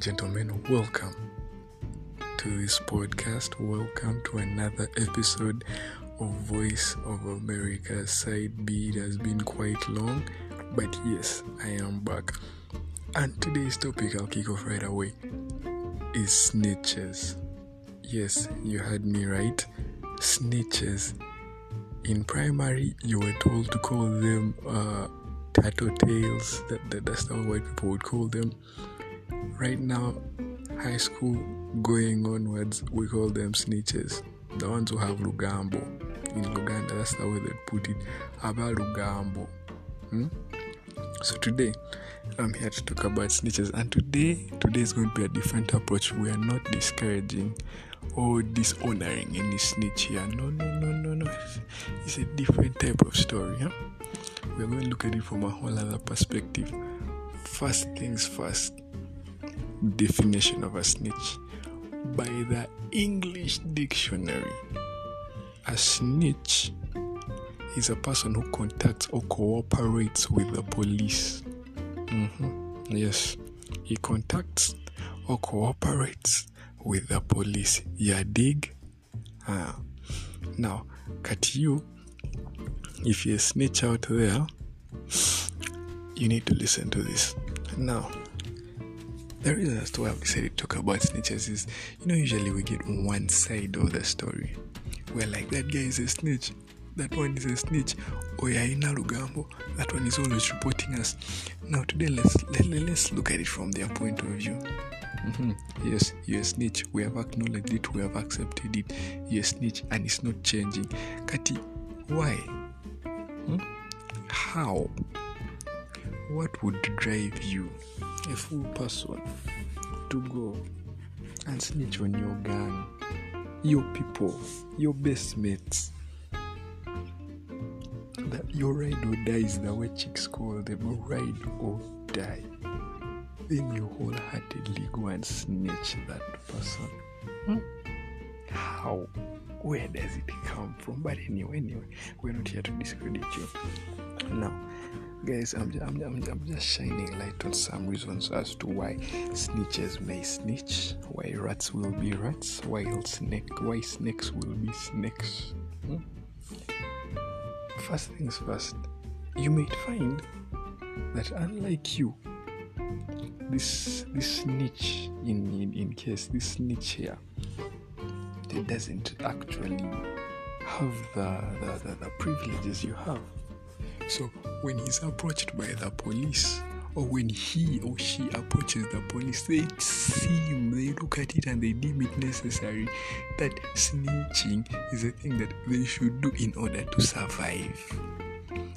and gentlemen, welcome to this podcast. Welcome to another episode of Voice of America. Side B it has been quite long, but yes, I am back. And today's topic, I'll kick off right away, is snitches. Yes, you heard me right. Snitches. In primary, you were told to call them uh, tattletales. That, that, that's how white people would call them right now, high school going onwards, we call them snitches. The ones who have Lugambo. In Luganda, that's the way they put it. About Lugambo. Hmm? So today, I'm here to talk about snitches, and today, today is going to be a different approach. We are not discouraging or dishonoring any snitch here. No, no, no, no, no. It's a different type of story. Huh? We're going to look at it from a whole other perspective. First things first, definition of a snitch by the English dictionary. A snitch is a person who contacts or cooperates with the police. Mm-hmm. Yes, he contacts or cooperates with the police. Ya dig? Ah. Now, cut you, if you're a snitch out there, you need to listen to this. Now, the reason as to why I've decided to talk about snitches is, you know, usually we get one side of the story. We're like, that guy is a snitch, that one is a snitch, or Yaina Lugambo, that one is always reporting us. Now, today, let's let, let's look at it from their point of view. Mm-hmm. Yes, you're a snitch. We have acknowledged it, we have accepted it. You're a snitch, and it's not changing. Kati, why? Hmm? How? What would drive you, a full person, to go and snitch on your gang, your people, your best mates? That your ride or die is the way chicks call them ride or die. Then you wholeheartedly go and snitch that person. Hmm? How? Where does it come from? But anyway, anyway, we're not here to discredit you. Now, guys i'm, I'm, I'm, I'm just shining light on some reasons as to why snitches may snitch why rats will be rats why snake why snakes will be snakes hmm? first things first you may find that unlike you this this snitch in, in in case this snitch here it doesn't actually have the, the, the, the privileges you have so when he's approached by the police, or when he or she approaches the police, they seem, they look at it and they deem it necessary that snitching is a thing that they should do in order to survive.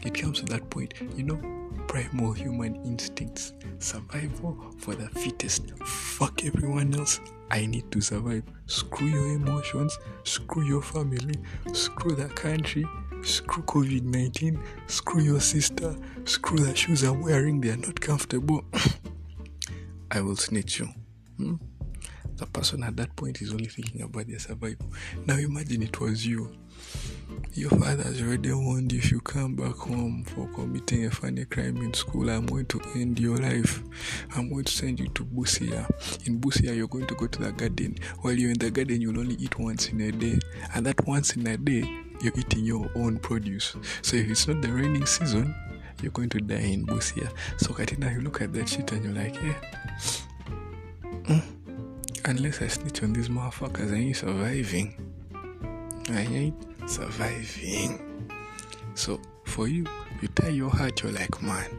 It comes to that point, you know, primal human instincts, survival for the fittest. Fuck everyone else. I need to survive. Screw your emotions, screw your family, screw the country, screw COVID 19, screw your sister, screw the shoes I'm wearing, they are not comfortable. I will snitch you. Hmm? The person at that point is only thinking about their survival. Now imagine it was you. Your father has already warned you if you come back home for committing a funny crime in school, I'm going to end your life. I'm going to send you to Busia. In Busia, you're going to go to the garden. While you're in the garden, you'll only eat once in a day. And that once in a day, you're eating your own produce. So if it's not the raining season, you're going to die in Busia. So Katina, you look at that shit and you're like, yeah. Mm. Unless I snitch on these motherfuckers, I ain't surviving. I ain't surviving. So for you, you tie your heart, you're like, man,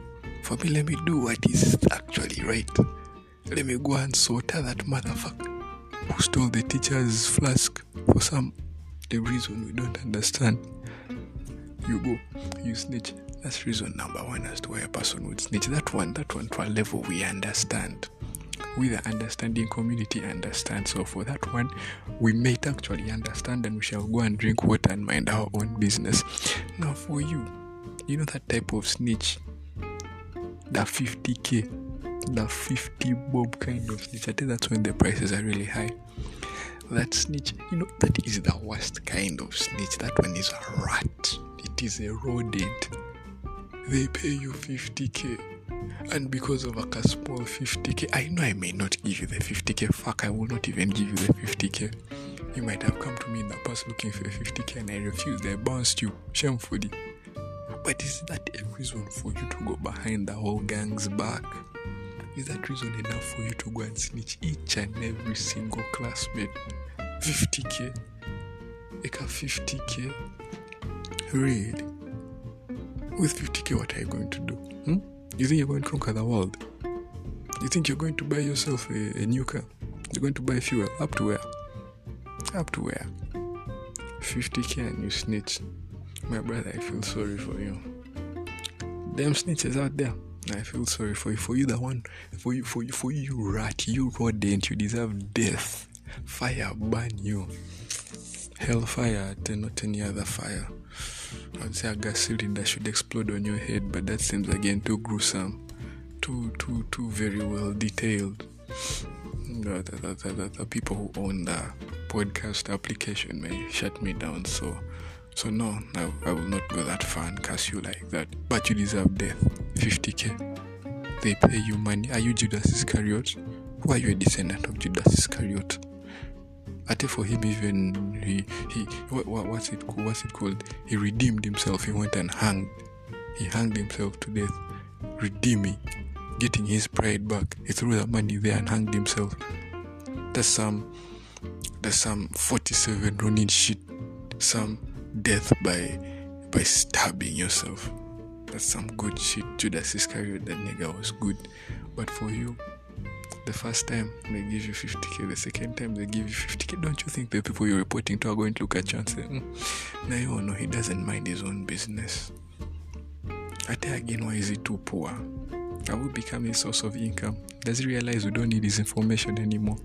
for me, let me do what is actually right. Let me go and out that motherfucker who stole the teacher's flask for some the reason we don't understand. You go, you snitch. That's reason number one as to why a person would snitch. That one, that one to a level we understand. We the understanding community understand. So for that one, we might actually understand and we shall go and drink water and mind our own business. Now for you, you know that type of snitch, the 50k, the 50 bob kind of snitch. I think that's when the prices are really high that snitch, you know, that is the worst kind of snitch. That one is a rat. It is a rodent. They pay you 50k And because of like a small 50k, I know I may not give you the 50k. Fuck, I will not even give you the 50k. You might have come to me in the past looking for the 50k and I refused. I bounced you shamefully. But is that a reason for you to go behind the whole gang's back? Is that reason enough for you to go and snitch each and every single classmate? 50k? Like a 50k? Really? With 50k, what are you going to do? Hmm? You think you're going to conquer the world? You think you're going to buy yourself a, a new car? You're going to buy fuel? Up to where? Up to where? 50k and you snitch. My brother, I feel sorry for you. Them snitches out there. I feel sorry for you. For you, the one, for you, for you, for you, you rat, you rodent, you deserve death. Fire burn you. Hellfire, not any other fire. I'd say a gas cylinder should explode on your head, but that seems again too gruesome, too, too, too very well detailed. The, the, the, the, people who own the podcast application may shut me down, so so no, I, I will not go that far and curse you like that. But you deserve death. 50k. They pay you money. Are you Judas Iscariot? Who are you a descendant of Judas Iscariot? Ate for him even he he what, what what's it? What's it called? He redeemed himself. He went and hanged. He hanged himself to death, redeeming, getting his pride back. He threw that money there and hanged himself. That's some that's some 47 running shit. Some death by by stabbing yourself. That's some good shit. Judas Iscariot, that nigga was good. But for you, the first time they give you 50k, the second time they give you 50k, don't you think the people you're reporting to are going to look at you and say, mm, now you know he doesn't mind his own business? I tell again, why is he too poor? Have we become a source of income? Does he realize we don't need his information anymore?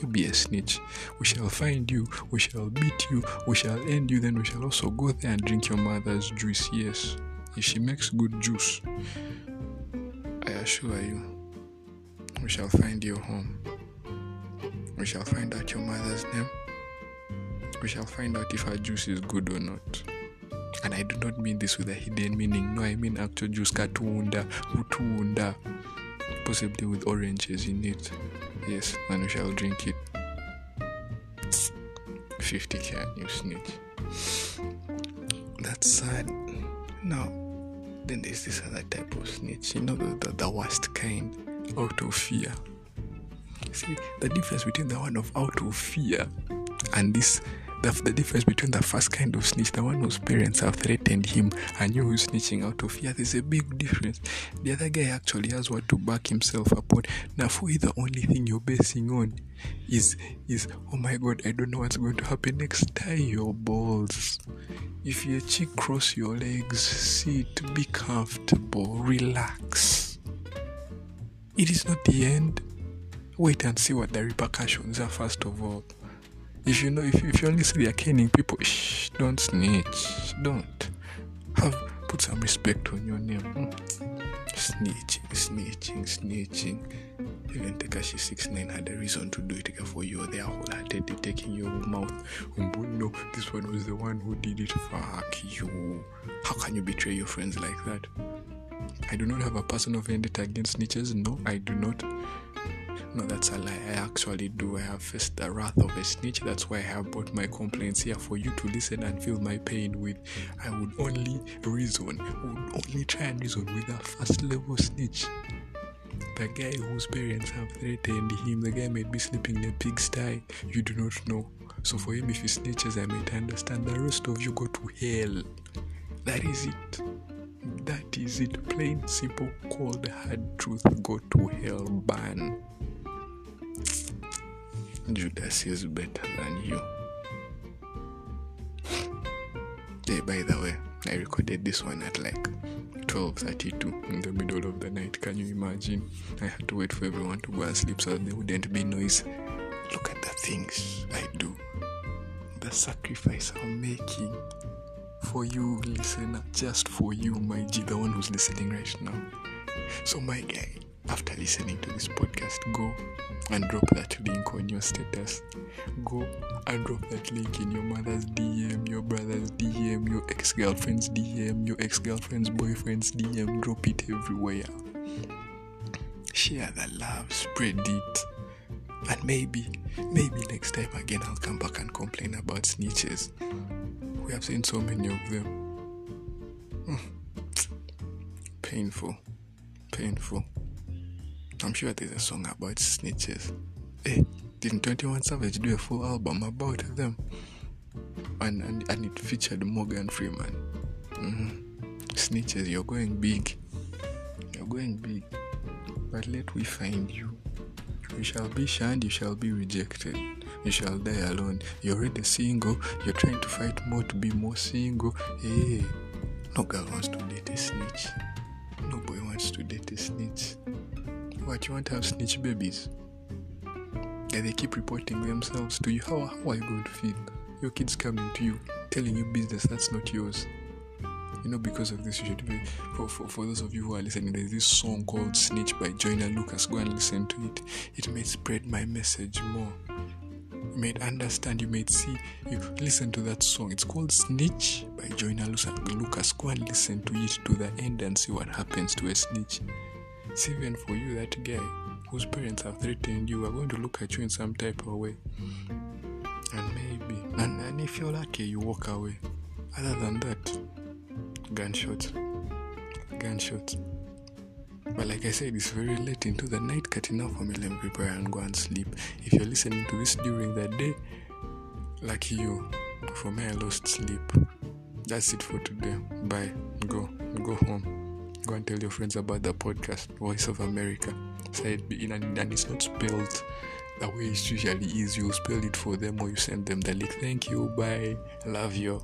You be a snitch. We shall find you, we shall beat you, we shall end you, then we shall also go there and drink your mother's juice. Yes, if she makes good juice, I assure you, we shall find your home. We shall find out your mother's name. We shall find out if her juice is good or not. And I do not mean this with a hidden meaning. No, I mean actual juice katunda, utunda, possibly with oranges in it. Yes, and we shall drink it. 50k, you snitch? That's sad. No, then there's this other type of snitch, you know, the, the, the worst kind, out of fear. See, the difference between the one of out of fear and this the, the difference between the first kind of snitch, the one whose parents have threatened him, and you who's snitching out of fear, there's a big difference. The other guy actually has what to back himself upon. Now, for you, the only thing you're basing on is is oh my god, I don't know what's going to happen next. Tie your balls. If your chick cross your legs, sit, be comfortable, relax. It is not the end. Wait and see what the repercussions are first of all. If you know, if if you only see they're caning people, shh, don't snitch. Don't. Have put some respect on your name. Mm. Snitching, snitching, snitching. Even Tekashi 69 had a reason to do it for you. They are wholeheartedly taking your mouth. No, this one was the one who did it. Fuck you. How can you betray your friends like that? I do not have a personal vendetta against snitches. No, I do not. No, that's a lie. I actually do. I have faced the wrath of a snitch. That's why I have brought my complaints here for you to listen and feel my pain with. I would only reason, would only try and reason with a first level snitch. The guy whose parents have threatened him, the guy may be sleeping in a pigsty. You do not know. So for him, if he snitches, I might understand. The rest of you go to hell. That is it. That is it. Plain, simple, cold, hard truth. Go to hell, ban. Judas is better than you. Hey, by the way, I recorded this one at like 12:32 in the middle of the night. Can you imagine? I had to wait for everyone to go and sleep so there wouldn't be noise. Look at the things I do, the sacrifice I'm making for you, listener, just for you, my G, the one who's listening right now. So, my guy, after listening to this podcast, go and drop that link on your status. Go and drop that link in your mother's DM, your brother's DM, your ex girlfriend's DM, your ex girlfriend's boyfriend's DM. Drop it everywhere. Share the love, spread it. And maybe, maybe next time again I'll come back and complain about snitches. We have seen so many of them. Hmm. Painful. Painful. I'm sure there's a song about snitches. Hey, didn't 21 Savage do a full album about them? And, and, and it featured Morgan Freeman. Mm-hmm. Snitches, you're going big. You're going big. But let we find you. You shall be shunned, you shall be rejected. You shall die alone. You're already single. You're trying to fight more to be more single. Hey, no girl wants to date a snitch. No boy wants to date a snitch. What, you want to have snitch babies? And they keep reporting themselves to you. How, how are you going to feel? Your kids coming to you, telling you business that's not yours. You know, because of this, you should be. For, for, for those of you who are listening, there's this song called Snitch by Joyner Lucas. Go and listen to it. It may spread my message more. May understand, you may see. You listen to that song. It's called Snitch by Joyner Lucas. Go and listen to it to the end and see what happens to a snitch. It's even for you, that guy whose parents have threatened you are going to look at you in some type of way. And maybe, and, and if you're lucky, you walk away. Other than that, gunshots Gunshot. But like I said, it's very late into the night. Me. Let me prepare and go and sleep. If you're listening to this during the day, lucky you. For me, I lost sleep. That's it for today. Bye. Go. Go home. Go and tell your friends about the podcast, Voice of America. Side B, and, and it's not spelled the way it usually is. You spell it for them or you send them the link. Thank you. Bye. Love you.